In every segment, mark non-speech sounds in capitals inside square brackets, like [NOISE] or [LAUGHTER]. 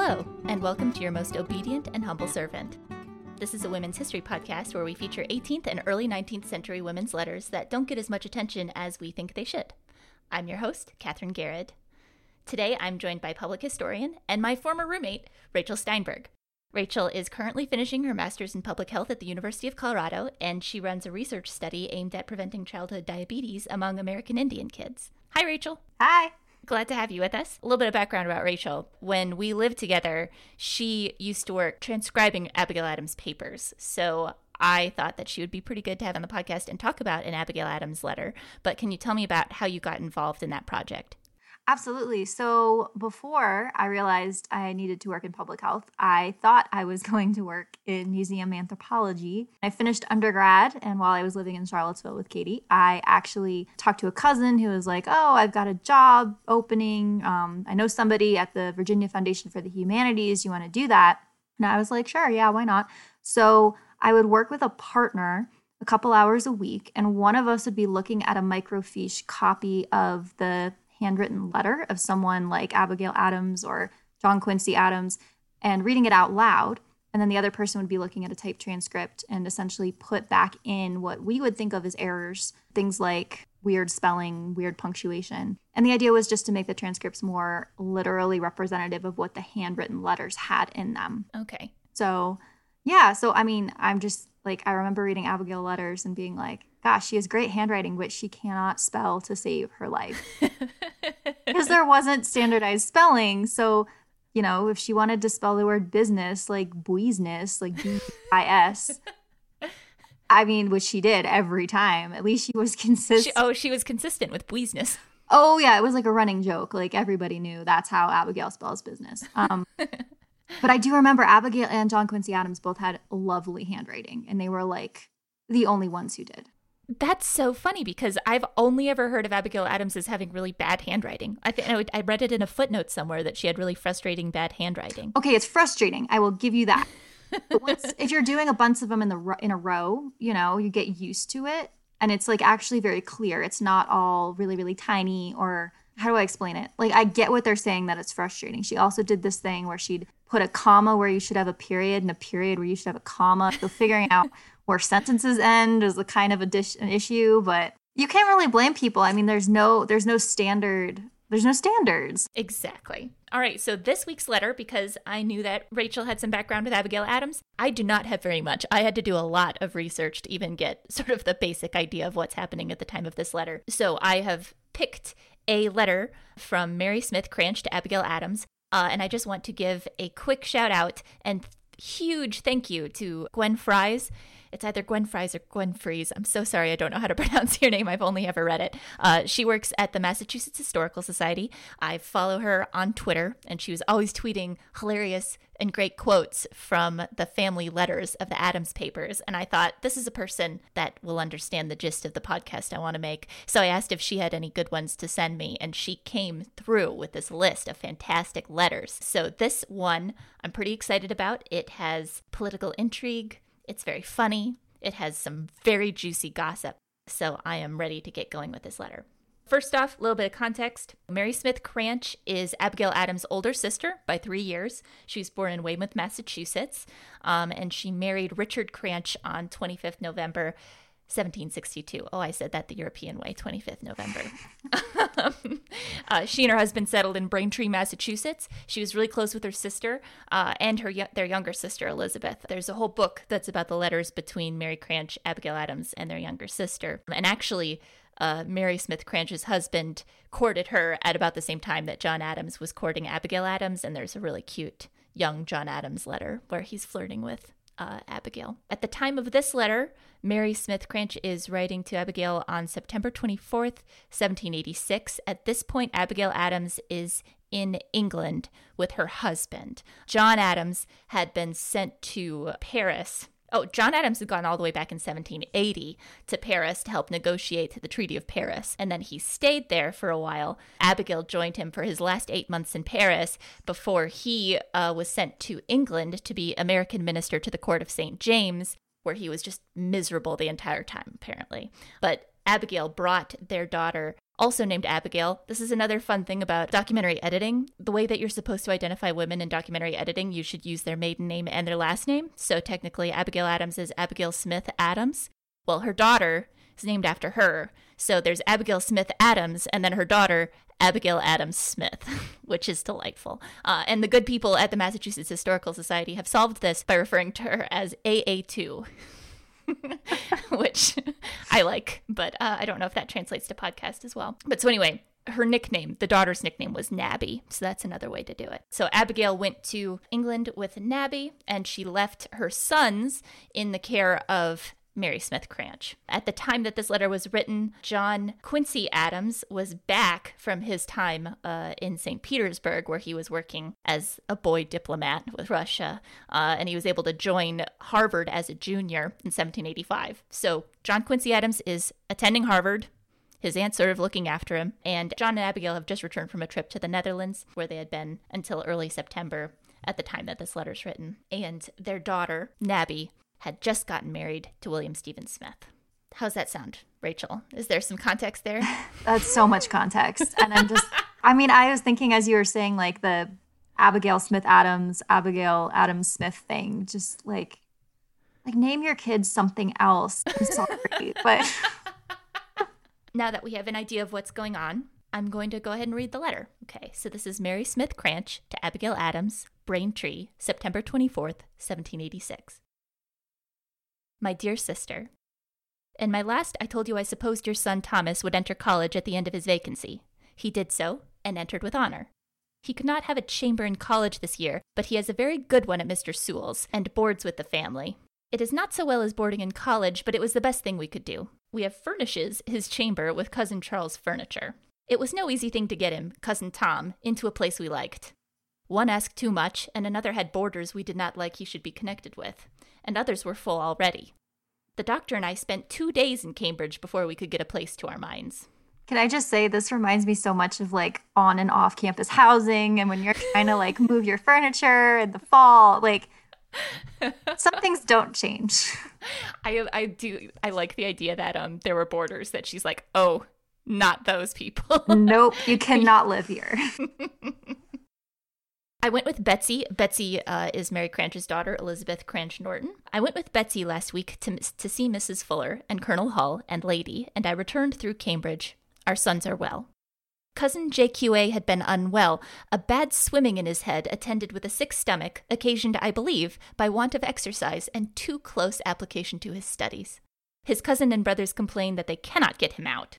Hello, and welcome to your most obedient and humble servant. This is a women's history podcast where we feature 18th and early 19th century women's letters that don't get as much attention as we think they should. I'm your host, Katherine Garrett. Today I'm joined by public historian and my former roommate, Rachel Steinberg. Rachel is currently finishing her master's in public health at the University of Colorado, and she runs a research study aimed at preventing childhood diabetes among American Indian kids. Hi, Rachel. Hi. Glad to have you with us. A little bit of background about Rachel. When we lived together, she used to work transcribing Abigail Adams' papers. So I thought that she would be pretty good to have on the podcast and talk about an Abigail Adams letter. But can you tell me about how you got involved in that project? Absolutely. So before I realized I needed to work in public health, I thought I was [LAUGHS] going to work in museum anthropology. I finished undergrad, and while I was living in Charlottesville with Katie, I actually talked to a cousin who was like, Oh, I've got a job opening. Um, I know somebody at the Virginia Foundation for the Humanities. You want to do that? And I was like, Sure, yeah, why not? So I would work with a partner a couple hours a week, and one of us would be looking at a microfiche copy of the handwritten letter of someone like Abigail Adams or John Quincy Adams and reading it out loud. And then the other person would be looking at a typed transcript and essentially put back in what we would think of as errors, things like weird spelling, weird punctuation. And the idea was just to make the transcripts more literally representative of what the handwritten letters had in them. Okay. So, yeah. So, I mean, I'm just like, I remember reading Abigail letters and being like, gosh, she has great handwriting, but she cannot spell to save her life. [LAUGHS] Because there wasn't standardized spelling. So, you know, if she wanted to spell the word business like business, like B I S, [LAUGHS] I mean, which she did every time. At least she was [LAUGHS] consistent. She, oh, she was consistent with business. Oh, yeah. It was like a running joke. Like everybody knew that's how Abigail spells business. Um, but I do remember Abigail and John Quincy Adams both had lovely handwriting, and they were like the only ones who did. That's so funny because I've only ever heard of Abigail Adams as having really bad handwriting. I think I read it in a footnote somewhere that she had really frustrating bad handwriting. Okay, it's frustrating. I will give you that. [LAUGHS] but once, if you're doing a bunch of them in the in a row, you know, you get used to it, and it's like actually very clear. It's not all really really tiny or how do I explain it? Like I get what they're saying that it's frustrating. She also did this thing where she'd put a comma where you should have a period and a period where you should have a comma. So figuring out where sentences end is a kind of a dish, an issue, but you can't really blame people. I mean, there's no there's no standard there's no standards. Exactly. All right, so this week's letter, because I knew that Rachel had some background with Abigail Adams, I do not have very much. I had to do a lot of research to even get [LAUGHS] sort of the basic idea of what's happening at the time of this letter. So I have picked a letter from Mary Smith Cranch to Abigail Adams, uh, and I just want to give a quick shout out and huge thank you to Gwen Fries it's either Gwen Fries or Gwen Fries. I'm so sorry, I don't know how to [LAUGHS] pronounce your name. I've only ever read it. Uh, she works at the Massachusetts Historical Society. I follow her on Twitter, and she was always tweeting hilarious and great quotes from the family letters of the Adams papers. And I thought, this is a person that will understand the gist of the podcast I want to make. So I asked if she had any good ones to send me, and she came through with this list of fantastic letters. So this one I'm pretty excited about. It has political intrigue, it's very funny. It has some very juicy gossip. So I am ready to get going with this letter. First off, a little bit of context. Mary Smith Cranch is Abigail Adams' older sister by three years. She was born in Weymouth, Massachusetts, um, and she married Richard Cranch on 25th November 1762. Oh, I said that the European way, 25th November. [LAUGHS] uh, she and her husband settled in Braintree, Massachusetts. She was really close with her sister uh, and her their younger sister, Elizabeth. There's a whole book that's about the letters between Mary Cranch, Abigail Adams, and their younger sister. And actually, uh, Mary Smith Cranch's husband courted her at about the same time that John Adams was courting Abigail Adams. And there's a really cute young John Adams letter where he's flirting with uh, Abigail. At the time of this letter, Mary Smith Cranch is writing to Abigail on September 24th, 1786. At this point, Abigail Adams is in England with her husband. John Adams had been sent to Paris Oh, John Adams had gone all the way back in 1780 to Paris to help negotiate the Treaty of Paris, and then he stayed there for a while. Abigail joined him for his last eight months in Paris before he uh, was sent to England to be American minister to the court of St. James, where he was just miserable the entire time, apparently. But Abigail brought their daughter also named Abigail. This is another fun thing about documentary editing. The way that you're supposed to identify women in documentary editing, you should use their maiden name and their last name. So technically, Abigail Adams is Abigail Smith Adams. Well, her daughter is named after her. So there's Abigail Smith Adams, and then her daughter, Abigail Adams Smith, [LAUGHS] which is delightful. Uh, and the good people at the Massachusetts Historical Society have solved this by referring to her as AA2. [LAUGHS] [LAUGHS] which I like, but uh, I don't know if that translates to podcast as well. But so anyway, her nickname, the daughter's nickname was Nabby. So that's another way to do it. So Abigail went to England with Nabby and she left her sons in the care of Mary Smith Cranch. At the time that this letter was written, John Quincy Adams was back from his time uh, in St. Petersburg, where he was working as a boy diplomat with Russia, uh, and he was able to join Harvard as a junior in 1785. So John Quincy Adams is attending Harvard. His aunt's sort of looking after him, and John and Abigail have just returned from a trip to the Netherlands, where they had been until early September at the time that this letter's written. And their daughter, Nabby, had just gotten married to William Stephen Smith. How's that sound, Rachel? Is there some context there? [LAUGHS] That's so much context. And I'm just, I mean, I was thinking as you were saying, like the Abigail Smith Adams, Abigail Adams Smith thing, just like, like name your kids something else. I'm sorry, [LAUGHS] but. [LAUGHS] now that we have an idea of what's going on, I'm going to go ahead and read the letter. Okay, so this is Mary Smith Cranch to Abigail Adams, Braintree, September 24th, 1786. My dear sister, In my last, I told you I supposed your son Thomas would enter college at the end of his vacancy. He did so, and entered with honor. He could not have a chamber in college this year, but he has a very good one at Mr. Sewell's, and boards with the family. It is not so well as boarding in college, but it was the best thing we could do. We have furnishes his chamber with Cousin Charles' furniture. It was no easy thing to get him, Cousin Tom, into a place we liked. One asked too much, and another had boarders we did not like he should be connected with and others were full already. The doctor and I spent two days in Cambridge before we could get a place to our minds. Can I just say this reminds me so much of like on and off campus housing and when you're [LAUGHS] trying to like move your furniture in the fall, like [LAUGHS] some things don't change. I I do I like the idea that um there were borders that she's like, "Oh, not those people." nope, you [LAUGHS] cannot live here. I went with Betsy. Betsy uh, is Mary Cranch's daughter, Elizabeth Cranch Norton. I went with Betsy last week to, to see Mrs. Fuller and Colonel Hull and Lady, and I returned through Cambridge. Our sons are well. Cousin JQA had been unwell, a bad swimming in his head, attended with a sick stomach, occasioned, I believe, by want of exercise and too close application to his studies. His cousin and brothers complain that they cannot get him out.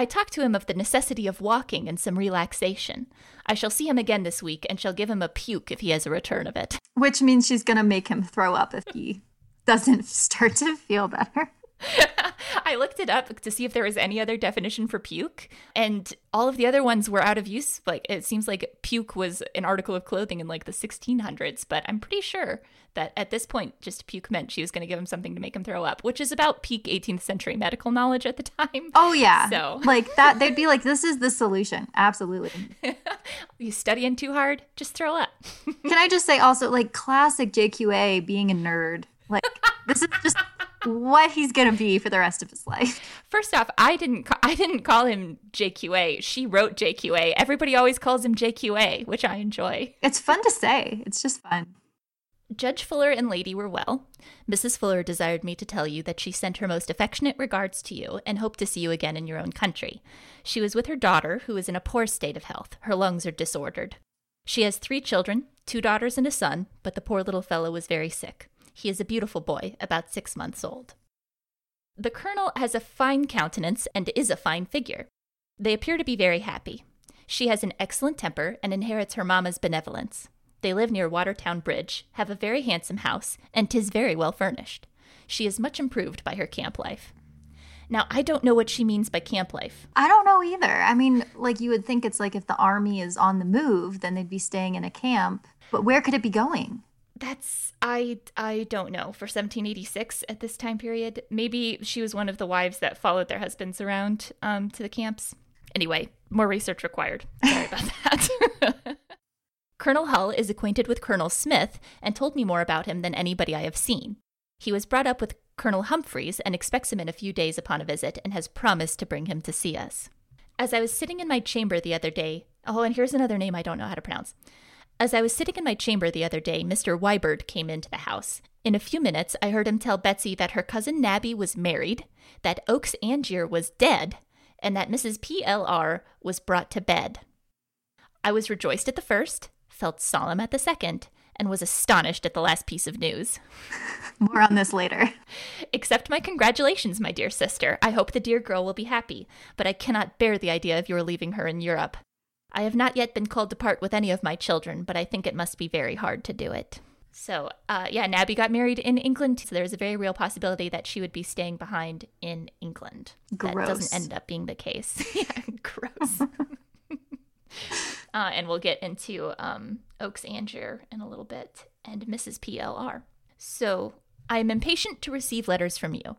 I talked to him of the necessity of walking and some relaxation. I shall see him again this week and shall give him a puke if he has a return of it. Which means she's going to make him throw up if he doesn't [LAUGHS] start to feel better. [LAUGHS] I looked it up to see if there was any other definition for puke, and all of the other ones were out of use. Like it seems like puke was an article of clothing in like the 1600s, but I'm pretty sure that at this point, just puke meant she was going to give him something to make him throw up, which is about peak 18th century medical knowledge at the time. Oh yeah, [LAUGHS] so like that, they'd be like, "This is the solution." Absolutely. [LAUGHS] you studying too hard? Just throw up. Can I just say also, like, classic JQA being a nerd. Like this is just what he's gonna be for the rest of his life. First off, I didn't ca- I didn't call him JQA. She wrote JQA. Everybody always calls him JQA, which I enjoy. It's fun to say. It's just fun. Judge Fuller and Lady were well. Mrs. Fuller desired me to tell you that she sent her most affectionate regards to you and hoped to see you again in your own country. She was with her daughter, who is in a poor state of health. Her lungs are disordered. She has three children, two daughters and a son, but the poor little fellow was very sick. He is a beautiful boy, about six months old. The colonel has a fine countenance and is a fine figure. They appear to be very happy. She has an excellent temper and inherits her mamma's benevolence. They live near Watertown Bridge, have a very handsome house, and 'tis very well furnished. She is much improved by her camp life. Now, I don't know what she means by camp life. I don't know either. I mean, like you would think it's like if the army is on the move, then they'd be staying in a camp. But where could it be going? That's I I don't know. For 1786 at this time period, maybe she was one of the wives that followed their husbands around um, to the camps. Anyway, more research required. Sorry about [LAUGHS] that. [LAUGHS] Colonel Hull is acquainted with Colonel Smith and told me more about him than anybody I have seen. He was brought up with Colonel Humphreys and expects him in a few days upon a visit and has promised to bring him to see us. As I was sitting in my chamber the other day, oh, and here's another name I don't know how to pronounce. As I was sitting in my chamber the other day, Mr. Wibird came into the house. In a few minutes, I heard him tell Betsy that her cousin Nabby was married, that Oakes Angier was dead, and that Mrs. P.L.R. was brought to bed. I was rejoiced at the first, felt solemn at the second, and was astonished at the last piece of news. [LAUGHS] More on this later. Accept my congratulations, my dear sister. I hope the dear girl will be happy, but I cannot bear the idea of your leaving her in Europe. I have not yet been called to part with any of my children, but I think it must be very hard to do it. So, uh, yeah, Nabby got married in England, so there's a very real possibility that she would be staying behind in England. Gross. That doesn't end up being the case. [LAUGHS] [LAUGHS] yeah, gross. uh, and we'll get into um, Oakes Angier in a little bit and Mrs. PLR. So, I am impatient to receive letters from you.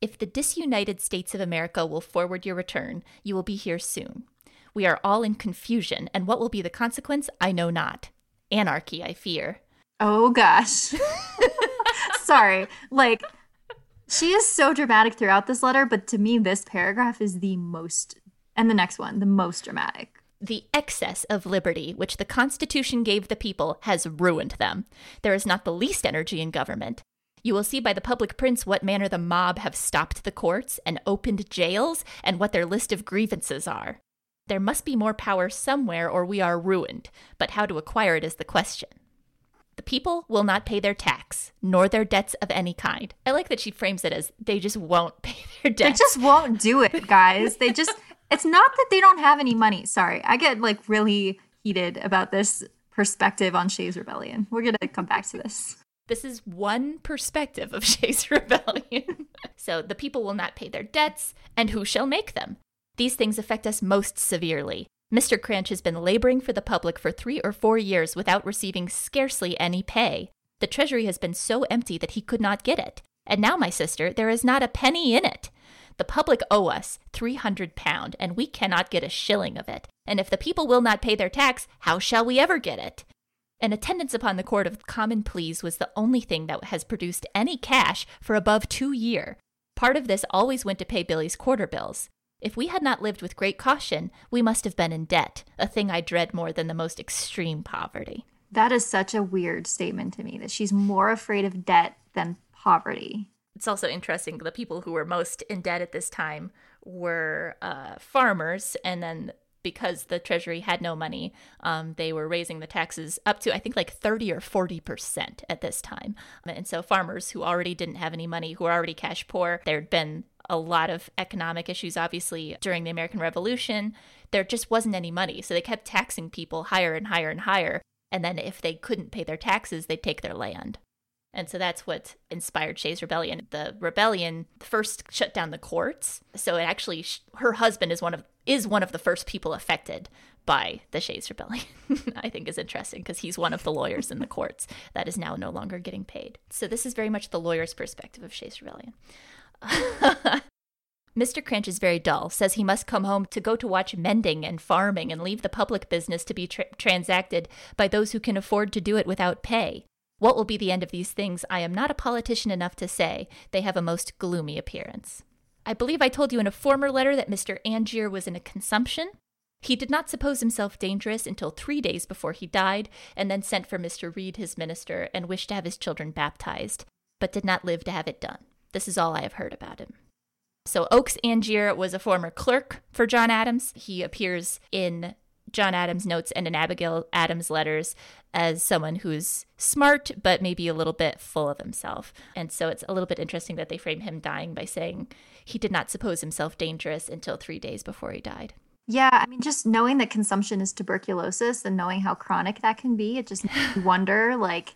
If the disunited states of America will forward your return, you will be here soon. We are all in confusion, and what will be the consequence, I know not. Anarchy, I fear. Oh gosh. [LAUGHS] Sorry. Like, she is so dramatic throughout this letter, but to me, this paragraph is the most, and the next one, the most dramatic. The excess of liberty which the Constitution gave the people has ruined them. There is not the least energy in government. You will see by the public prints what manner the mob have stopped the courts and opened jails, and what their list of grievances are. There must be more power somewhere, or we are ruined, but how to acquire it is the question. The people will not pay their tax, nor their debts of any kind. I like that she frames it as they just won't [LAUGHS] pay their debts. They just won't do it, guys. they just, [LAUGHS] it's not that they don't have any money. Sorry. I get like really heated about this perspective on Shays Rebellion. We're going to come back to this. This is one perspective of [LAUGHS] Shays Rebellion. so the people will not pay their debts, and who shall make them? These things affect us most severely. Mr. Cranch has been laboring for the public for three or four years without receiving scarcely any pay. The treasury has been so empty that he could not get it. And now, my sister, there is not a penny in it. The public owe us three hundred pound, and we cannot get a shilling of it. And if the people will not pay their tax, how shall we ever get it? An attendance upon the Court of Common Pleas was the only thing that has produced any cash for above two year. Part of this always went to pay Billy's quarter bills. If we had not lived with great caution, we must have been in debt, a thing I dread more than the most extreme poverty. That is such a weird statement to me that she's more afraid of debt than poverty. It's also interesting the people who were most in debt at this time were uh, farmers, and then because the treasury had no money, um, they were raising the taxes up to, I think, like 30 or 40% at this time. And so farmers who already didn't have any money, who were already cash poor, there'd been a lot of economic issues, obviously, during the American Revolution. There just wasn't any money. So they kept taxing people higher and higher and higher. And then if they couldn't pay their taxes, they'd take their land. And so that's what inspired Shays Rebellion. The rebellion first shut down the courts. So it actually, her husband is one of is one of the first people affected by the Shays Rebellion. [LAUGHS] I think is interesting because he's one of the lawyers in the courts that is now no longer getting paid. So this is very much the lawyer's perspective of Shays Rebellion. [LAUGHS] Mr. Cranch is very dull, says he must come home to go to watch mending and farming and leave the public business to be tra- transacted by those who can afford to do it without pay. What will be the end of these things, I am not a politician enough to say. They have a most gloomy appearance. I believe I told you in a former letter that Mr. Angier was in a consumption. He did not suppose himself dangerous until three days before he died, and then sent for Mr. Reed, his minister, and wished to have his children baptized, but did not live to have it done. This is all I have heard about him. So Oakes Angier was a former clerk for John Adams. He appears in John Adams' notes and in Abigail Adams' letters as someone who's smart, but maybe a little bit full of himself. And so it's a little bit interesting that they frame him dying by saying he did not suppose himself dangerous until three days before he died. Yeah, I mean, just knowing that consumption is tuberculosis and knowing how chronic that can be, it just makes you [LAUGHS] wonder. Like,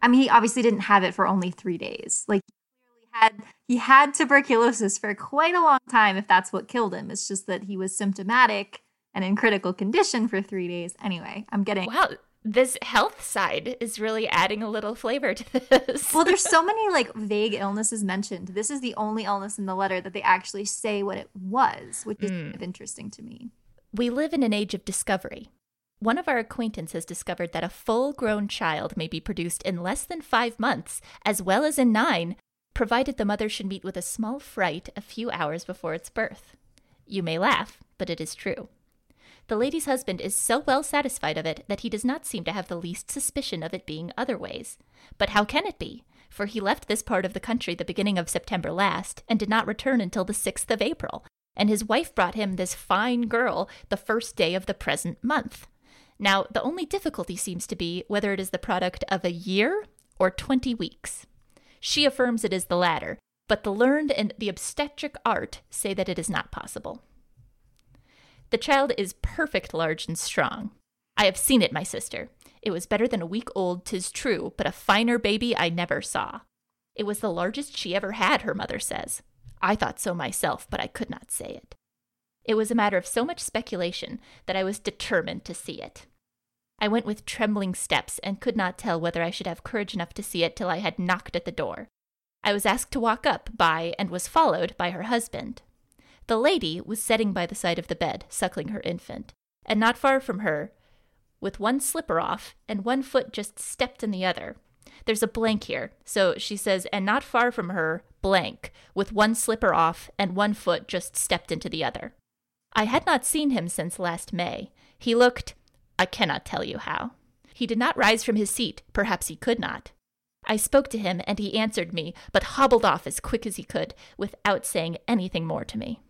I mean, he obviously didn't have it for only three days. Like, had he had tuberculosis for quite a long time if that's what killed him. It's just that he was symptomatic and in critical condition for 3 days. Anyway, I'm getting Wow, this health side is really adding a little flavor to this. well, there's [LAUGHS] so many like vague illnesses mentioned. This is the only illness in the letter that they actually say what it was, which is mm. kind of interesting to me. We live in an age of discovery. One of our acquaintance has discovered that a full grown child may be produced in less than five months, as well as in nine, provided the mother should meet with a small fright a few hours before its birth. You may laugh, but it is true. The lady's husband is so well satisfied of it that he does not seem to have the least suspicion of it being otherways. But how can it be? For he left this part of the country the beginning of September last, and did not return until the 6th of April, and his wife brought him this fine girl the first day of the present month. Now, the only difficulty seems to be whether it is the product of a year or 20 weeks. She affirms it is the latter, but the learned in the obstetric art say that it is not possible. The child is perfect large and strong. I have seen it, my sister. It was better than a week old, 'tis true, but a finer baby I never saw. It was the largest she ever had, her mother says. I thought so myself, but I could not say it. It was a matter of so much speculation that I was determined to see it. I went with trembling steps and could not tell whether I should have courage enough to see it till I had knocked at the door. I was asked to walk up by and was followed by her husband. The lady was sitting by the side of the bed, suckling her infant, and not far from her, with one slipper off and one foot just stepped in the other. There's a blank here, so she says, and not far from her, blank, with one slipper off and one foot just stepped into the other. I had not seen him since last May. He looked, I cannot tell you how. He did not rise from his seat, perhaps he could not. I spoke to him, and he answered me, but hobbled off as quick as he could, without saying anything more to me.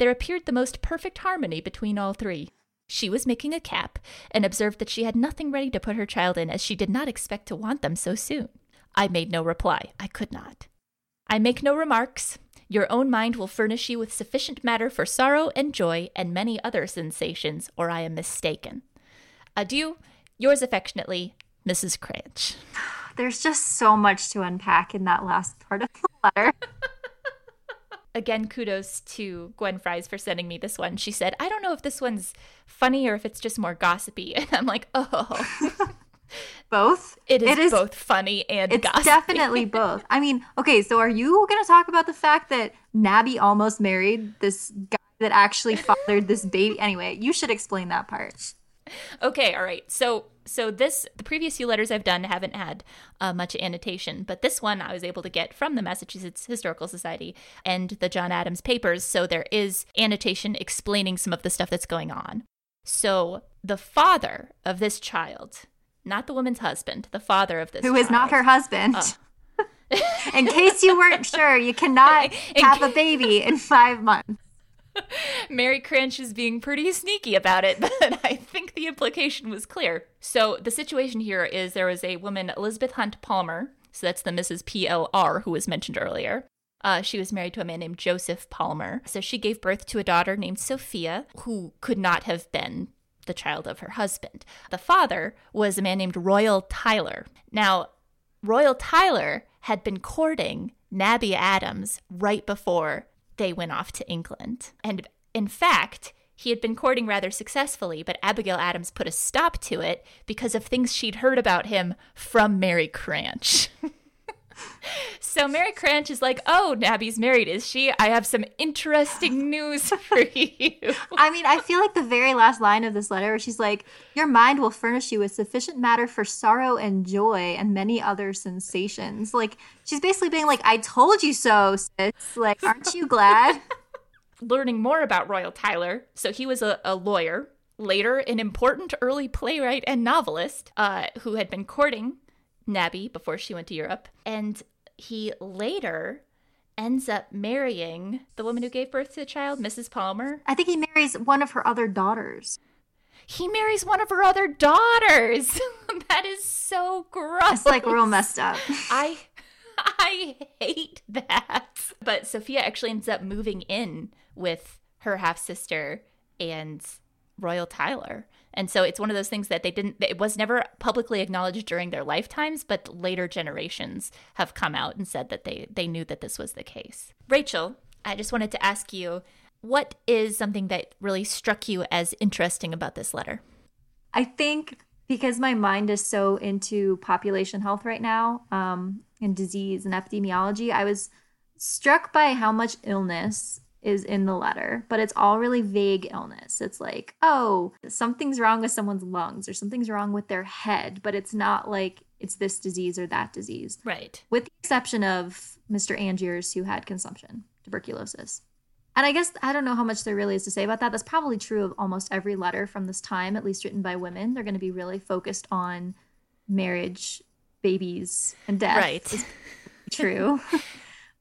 There appeared the most perfect harmony between all three. She was making a cap, and observed that she had nothing ready to put her child in, as she did not expect to want them so soon. I made no reply. I could not. I make no remarks. Your own mind will furnish you with sufficient matter for sorrow and joy and many other sensations, or I am mistaken. Adieu, yours affectionately, Mrs. Cranch. There's just so much to unpack in that last part of the letter. [LAUGHS] again, kudos to Gwen Fries for sending me this one. She said, I don't know if this one's funny or if it's just more gossipy. [LAUGHS] And I'm like, oh. [LAUGHS] both? It is, it is both funny and it's gossipy. definitely [LAUGHS] both. I mean, okay, so are you going to talk about the fact that Nabby almost married this guy that actually fathered this baby? Anyway, you should explain that part. Okay, all right. So so this the previous few letters I've done haven't had uh, much annotation, but this one I was able to get from the Massachusetts Historical Society and the John Adams papers. So there is annotation explaining some of the stuff that's going on. So the father of this child, not the woman's husband, the father of this, who child, is not her husband. [LAUGHS] Uh, in case you weren't sure, you cannot [LAUGHS] have a baby in five months. [LAUGHS] Mary Cranch is being pretty sneaky about it, [LAUGHS] but I think the implication was clear. So the situation here is there was a woman, Elizabeth Hunt Palmer, so that's the Mrs. PLR who was mentioned earlier. Uh, she was married to a man named Joseph Palmer. So she gave birth to a daughter named Sophia, who could not have been the child of her husband. The father was a man named Royall Tyler. Now, Royall Tyler had been courting Nabby Adams right before they went off to England. And in fact, he had been courting rather successfully, but Abigail Adams put a stop to it because of things she'd heard about him from Mary Cranch. [LAUGHS] so Mary Cranch is like, "Oh, Nabby's married, is she? I have some interesting [GASPS] news for you." I mean, I feel like the very last line of this letter, where she's like, "Your mind will furnish you with sufficient matter for sorrow and joy and many other sensations." Like she's basically being like, "I told you so, sis." Like, aren't you glad? [LAUGHS] Learning more about Royall Tyler, so he was a, a lawyer later an important early playwright and novelist uh, who had been courting Nabby before she went to Europe. And he later ends up marrying the woman who gave birth to the child, Mrs. Palmer. I think he marries one of her other daughters. He marries one of her other daughters. [LAUGHS] that is so gross. It's like real messed up. [LAUGHS] I I hate that. But Sophia actually ends up moving in with her half sister and Royall Tyler. And so it's one of those things that they didn't, it was never publicly acknowledged during their lifetimes, but later generations have come out and said that they, they knew that this was the case. Rachel, I just wanted to ask you what is something that really struck you as interesting about this letter? I think because my mind is so into population health right now um, and disease and epidemiology, I was struck by how much illness is in the letter, but it's all really vague illness. It's like, oh, something's wrong with someone's lungs or something's wrong with their head, but it's not like it's this disease or that disease. Right. With the exception of Mr. Angiers, who had consumption, tuberculosis. And I guess I don't know how much there really is to say about that. That's probably true of almost every letter from this time, at least written by women. They're going to be really focused on marriage, babies, and death. Right. [LAUGHS] True.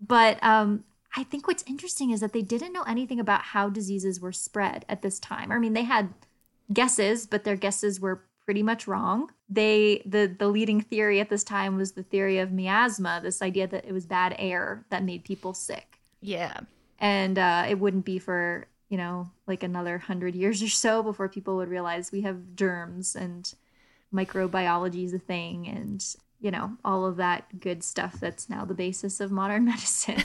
but um, I think what's interesting is that they didn't know anything about how diseases were spread at this time. I mean, they had guesses, but their guesses were pretty much wrong. They the the leading theory at this time was the theory of miasma, this idea that it was bad air that made people sick. Yeah. And uh, it wouldn't be for you know like another hundred years or so before people would realize we have germs and microbiology is a thing and you know all of that good stuff that's now the basis of modern [LAUGHS] medicine.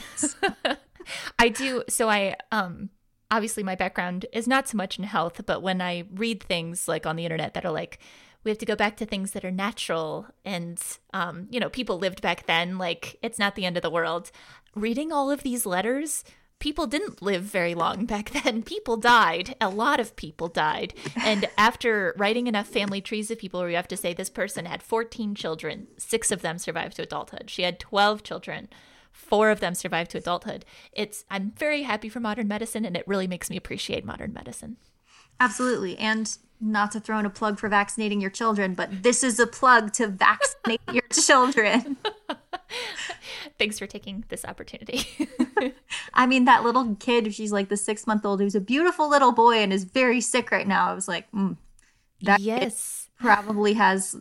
[LAUGHS] I do so I um obviously my background is not so much in health, but when I read things like on the internet that are like, we have to go back to things that are natural and um, you know, people lived back then, like it's not the end of the world. Reading all of these letters, people didn't live very long [LAUGHS] back then. People died. A lot of people died. And [LAUGHS] after writing enough family trees of people where you have to say this person had 14 children, six of them survived to adulthood. She had 12 children four of them survived to adulthood. It's I'm very happy for modern medicine and it really makes me appreciate modern medicine. Absolutely. And not to throw in a plug for vaccinating your children, but this is a plug to vaccinate your [LAUGHS] children. Thanks for taking this opportunity. [LAUGHS] I mean, that little kid, she's like the six month old, who's a beautiful little boy and is very sick right now. I was like, mm, that yes, probably has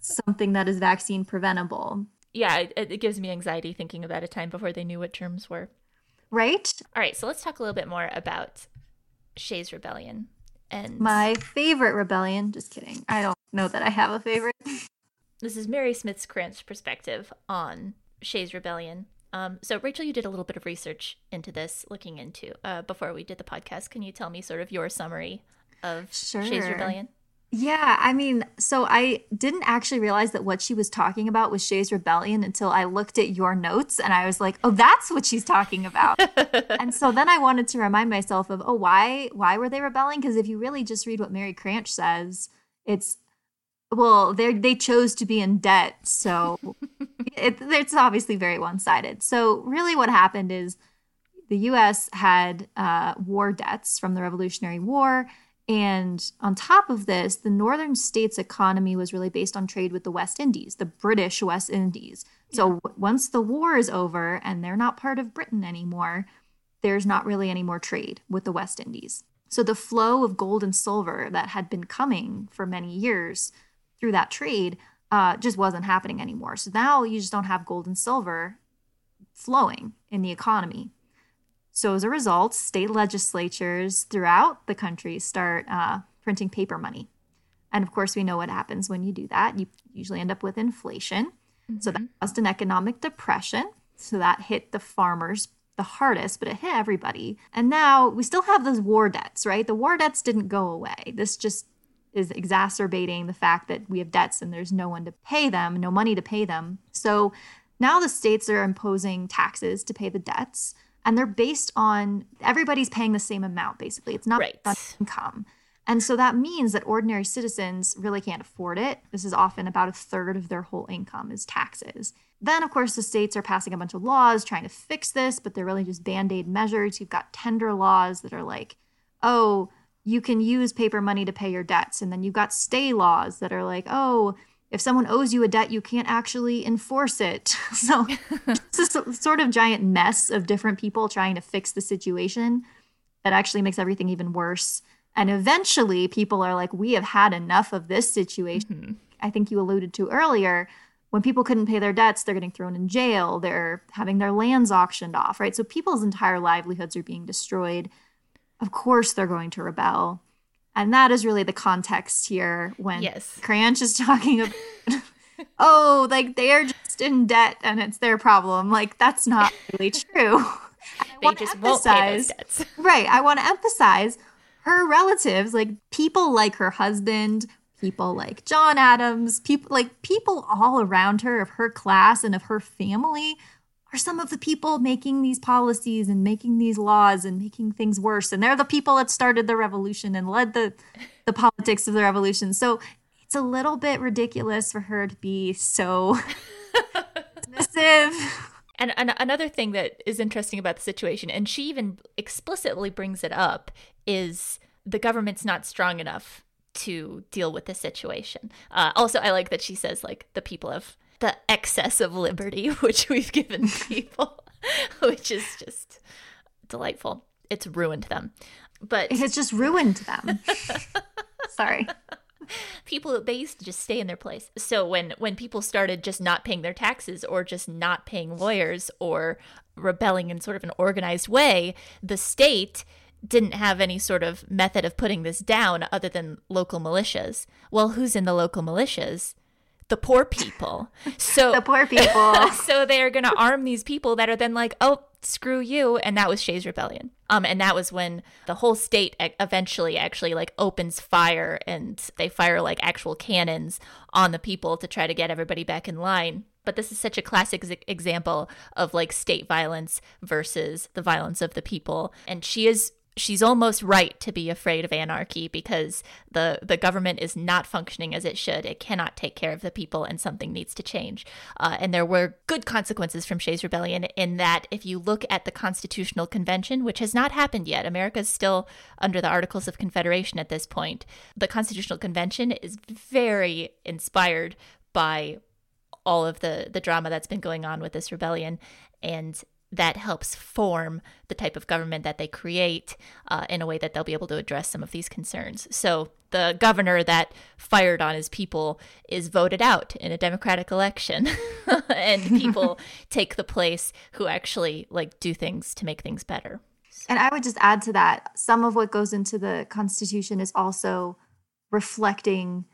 something that is vaccine preventable yeah, it, it gives me anxiety thinking about a time before they knew what germs were. Right? All right, so let's talk a little bit more about Shays Rebellion. And my favorite rebellion, just kidding. I don't know that I have a favorite. this is Mary Smith Cranch's perspective on Shays Rebellion. Um, so, Rachel, you did a little bit of research into this, looking into uh, before we did the podcast. Can you tell me sort of your summary of sure. Shays Rebellion? Yeah, I mean, so I didn't actually realize that what she was talking about was Shays Rebellion until I looked at your notes and I was like, "Oh, that's what she's talking about." [LAUGHS] and so then I wanted to remind myself of, "Oh, why why were they rebelling?" Because if you really just read what Mary Cranch says, it's well, they they chose to be in debt, so [LAUGHS] it, it's obviously very one sided. So really, what happened is the U.S. had uh, war debts from the Revolutionary War and on top of this, the northern states' economy was really based on trade with the West Indies, the British West Indies. So yeah. once the war is over and they're not part of Britain anymore, there's not really any more trade with the West Indies. So the flow of gold and silver that had been coming for many years through that trade uh, just wasn't happening anymore. So now you just don't have gold and silver flowing in the economy. So, as a result, state legislatures throughout the country start uh, printing paper money. And of course, we know what happens when you do that. You usually end up with inflation. Mm-hmm. So, that mm-hmm. caused an economic depression. So, that hit the farmers the hardest, but it hit everybody. And now we still have those war debts, right? The war debts didn't go away. This just is exacerbating the fact that we have debts and there's no one to pay them, no money to pay them. So now the states are imposing taxes to pay the debts and they're based on everybody's paying the same amount basically. It's not right. income. And so that means that ordinary citizens really can't afford it. This is often about a third of their whole income is taxes. Then of course the states are passing a bunch of laws trying to fix this but they're really just band-aid measures. You've got tender laws that are like oh you can use paper money to pay your debts and then you've got stay laws that are like oh if someone owes you a debt, you can't actually enforce it. [LAUGHS] So it's a sort of giant mess of different people trying to fix the situation that actually makes everything even worse. And eventually, people are like, we have had enough of this situation. Mm-hmm. I think you alluded to earlier. When people couldn't pay their debts, they're getting thrown in jail. They're having their lands auctioned off, right? So people's entire livelihoods are being destroyed. Of course, they're going to rebel. And that is really the context here when yes. Cranch is [LAUGHS] talking about, oh, like they are just in debt and it's their problem. Like that's not really true. [LAUGHS] they just won't pay those debts. [LAUGHS] right. I want to emphasize her relatives, like people like her husband, people like John Adams, people like people all around her of her class and of her family are some of the people making these policies and making these laws and making things worse. And they're the people that started the revolution and led the, the politics of the revolution. So it's a little bit ridiculous for her to be so [LAUGHS] dismissive And, and another thing that is interesting about the situation, and she even explicitly brings it up, is the government's not strong enough to deal with the situation. Uh, also, I like that she says, like, the people have the excess of liberty [LAUGHS] which we've given [LAUGHS] people, which is just delightful. It's ruined them. But it has just ruined them. [LAUGHS] Sorry people they used to just stay in their place so when when people started just not paying their taxes or just not paying lawyers or rebelling in sort of an organized way the state didn't have any sort of method of putting this down other than local militias well who's in the local militias the poor people. So [LAUGHS] the poor people. [LAUGHS] so they are going to arm these people that are then like, oh, screw you, and that was Shays Rebellion. Um, and that was when the whole state eventually actually like opens fire and they fire like actual cannons on the people to try to get everybody back in line. But this is such a classic example of like state violence versus the violence of the people. And she is she's almost right to be afraid of anarchy because the the government is not functioning as it should. It cannot take care of the people, and something needs to change. Uh, and there were good consequences from Shays Rebellion in that if you look at the Constitutional Convention, which has not happened yet, America is still under the Articles of Confederation at this point. The Constitutional Convention is very inspired by all of the the drama that's been going on with this rebellion and that helps form the type of government that they create uh, in a way that they'll be able to address some of these concerns. So the governor that fired on his people is voted out in a democratic election, [LAUGHS] and people [LAUGHS] take the place who actually like do things to make things better. And I would just add to that, some of what goes into the Constitution is also reflecting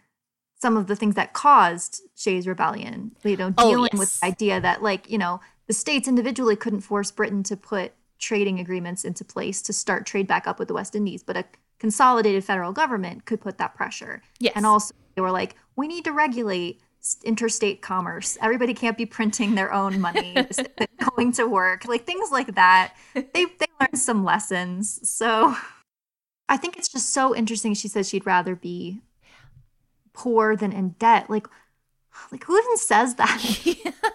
some of the things that caused Shays Rebellion. You know, oh, dealing oh, yes. with the idea that, like, you know, the states individually couldn't force Britain to put trading agreements into place to start trade back up with the West Indies, but a consolidated federal government could put that pressure. Yes. And also, they were like, we need to regulate interstate commerce. Everybody can't be printing their own money, [LAUGHS] going to work, like things like that. They they learned some lessons. So I think it's just so interesting. She says she'd rather be poor than in debt. Like like who even says that?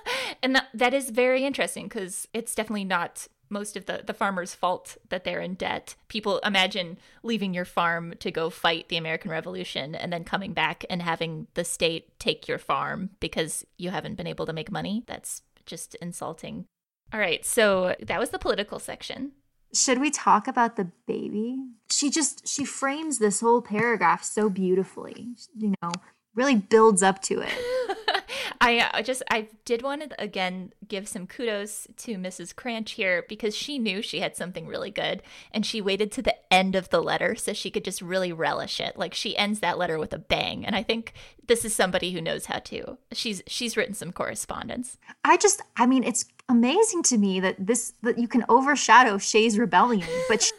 [LAUGHS] and that, that is very interesting because it's definitely not most of the, the farmers' fault that they're in debt. People imagine leaving your farm to go fight the American Revolution and then coming back and having the state take your farm because you haven't been able to make money. That's just insulting. All right, so that was the political section. Should we talk about the baby? She just she frames this whole paragraph so beautifully. You know, really builds up to it. [LAUGHS] I uh, just I did want to again give some kudos to Mrs. Cranch here because she knew she had something really good and she waited to the end of the letter so she could just really relish it. Like she ends that letter with a bang and I think this is somebody who knows how to. She's she's written some correspondence. I just I mean it's amazing to me that this that you can overshadow Shay's rebellion, but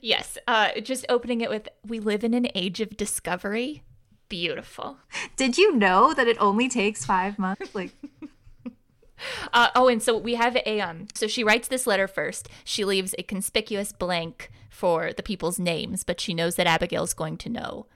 yes. Uh, just opening it with We live in an age of discovery. Beautiful. Did you know that it only takes five months? [LAUGHS] Like, [LAUGHS] uh, oh, and so we have a um. So she writes this letter first. She leaves a conspicuous blank for the people's names, but she knows that Abigail's going to know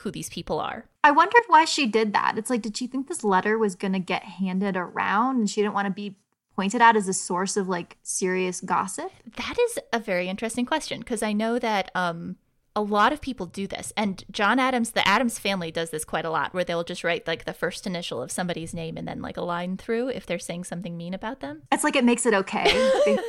who these people are. I wondered why she did that. It's like, did she think this letter was going to get handed around and she didn't want to be pointed at as a source of like serious gossip? That is a very interesting question because I know that um, a lot of people do this. And John Adams, the Adams family does this quite a lot where they'll just write like the first initial of somebody's name and then like a line through if they're saying something mean about them. It's like it makes it okay. [LAUGHS]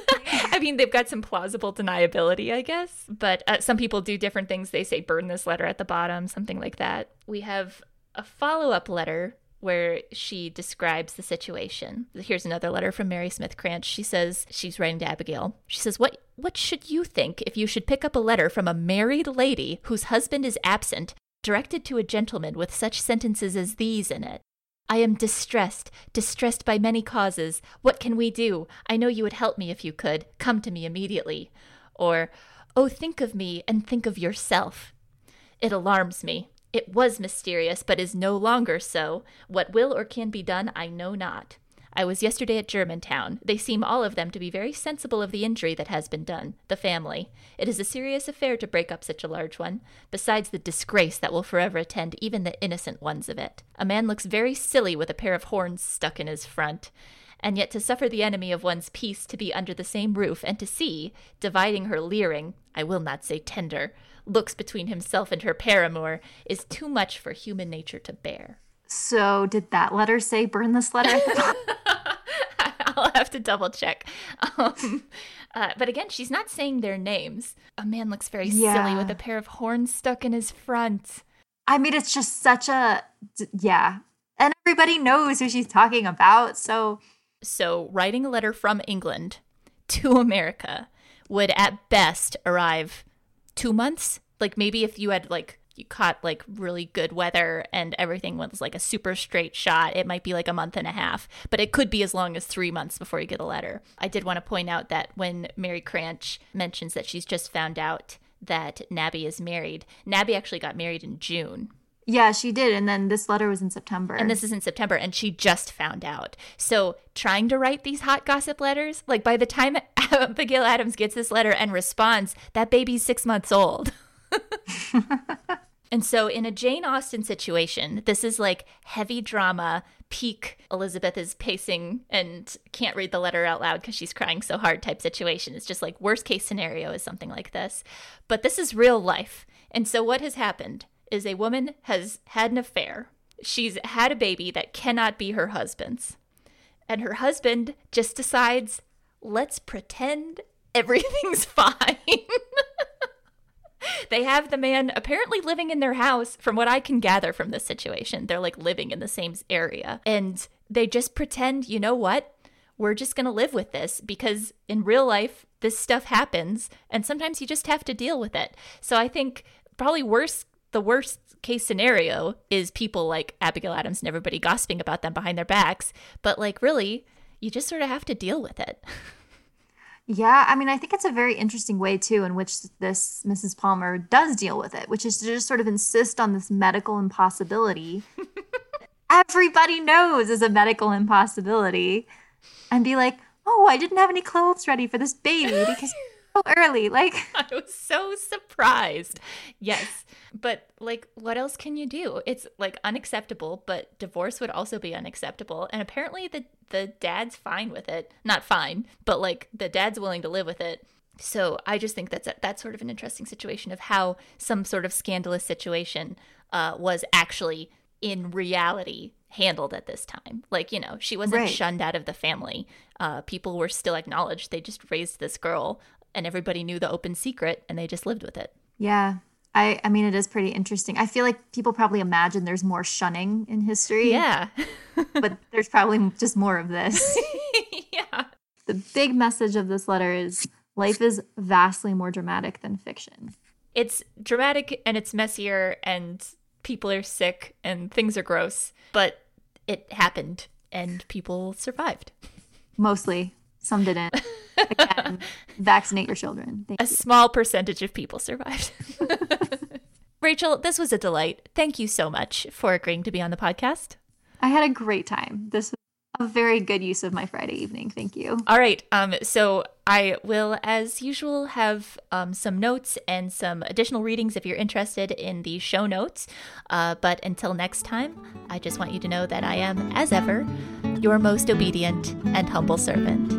I mean, they've got some plausible deniability, I guess. But uh, some people do different things. They say burn this letter at the bottom, something like that. We have a follow up letter where she describes the situation. Here's another letter from Mary Smith Cranch. She says she's writing to Abigail. She says, "What what should you think if you should pick up a letter from a married lady whose husband is absent, directed to a gentleman with such sentences as these in it? I am distressed, distressed by many causes. What can we do? I know you would help me if you could. Come to me immediately." Or, "Oh, think of me and think of yourself." It alarms me. It was mysterious, but is no longer so. What will or can be done, I know not. I was yesterday at Germantown. They seem all of them to be very sensible of the injury that has been done, the family. It is a serious affair to break up such a large one, besides the disgrace that will forever attend even the innocent ones of it. A man looks very silly with a pair of horns stuck in his front. And yet to suffer the enemy of one's peace to be under the same roof, and to see, dividing her leering, I will not say tender, looks between himself and her paramour, is too much for human nature to bear. So, did that letter say burn this letter? [LAUGHS] [LAUGHS] I'll have to double check. Um, uh, but again, she's not saying their names. A man looks very Yeah. silly with a pair of horns stuck in his front. I mean, it's just such a yeah, and everybody knows who she's talking about. So So, writing a letter from England to America would at best arrive two months. Like maybe if you had like you caught like really good weather and everything was like a super straight shot, it might be like a month and a half. But it could be as long as three months before you get a letter. I did want to point out that when Mary Cranch mentions that she's just found out that Nabby is married, Nabby actually got married in June. Yeah, she did, and then this letter was in September. And this is in September, and she just found out. So, trying to write these hot gossip letters, like by the time [LAUGHS] Abigail Adams gets this letter and responds, that baby's six months old. [LAUGHS] and so, in a Jane Austen situation, this is like heavy drama, peak Elizabeth is pacing and can't read the letter out loud because she's crying so hard type situation. It's just like worst case scenario is something like this. But this is real life. And so, what has happened is a woman has had an affair. She's had a baby that cannot be her husband's. And her husband just decides, let's pretend everything's [LAUGHS] fine. [LAUGHS] they have the man apparently living in their house, from what I can gather from this situation. They're like living in the same area. And they just pretend, you know what? We're just going to live with this because in real life, this stuff happens. And sometimes you just have to deal with it. So I think probably worse, the worst case scenario is people like Abigail Adams and everybody gossiping about them behind their backs. But like, really, you just sort of have to deal with it. Yeah, I mean, I think it's a very interesting way too in which this Mrs. Palmer does deal with it, which is to just sort of insist on this medical impossibility. [LAUGHS] Everybody knows is a medical impossibility, and be like, "Oh, I didn't have any clothes ready for this baby because early." Like, [LAUGHS] I was so surprised. Yes. But like what else can you do? It's like unacceptable, but divorce would also be unacceptable. And apparently the the dad's fine with it. Not fine, but like the dad's willing to live with it. So I just think that's a, that's sort of an interesting situation of how some sort of scandalous situation uh, was actually in reality handled at this time. Like you know, she wasn't Right. shunned out of the family. Uh, people were still acknowledged. They just raised this girl, and everybody knew the open secret, and they just lived with it. yeah, I, I mean, it is pretty interesting. I feel like people probably imagine there's more shunning in history, Yeah. [LAUGHS] but there's probably just more of this. [LAUGHS] yeah. the big message of this letter is life is vastly more dramatic than fiction. It's dramatic and it's messier and people are sick and things are gross, but it happened and people survived. Mostly, some didn't. Again, [LAUGHS] vaccinate your children. Thank A small percentage of people survived. [LAUGHS] Rachel, this was a delight. Thank you so much for agreeing to be on the podcast. I had a great time. This was a very good use of my Friday evening. Thank you. All right. Um, so I will, as usual, have um, some notes and some additional readings if you're interested in the show notes. Uh, but until next time, I just want you to know that I am, as ever, your most obedient and humble servant.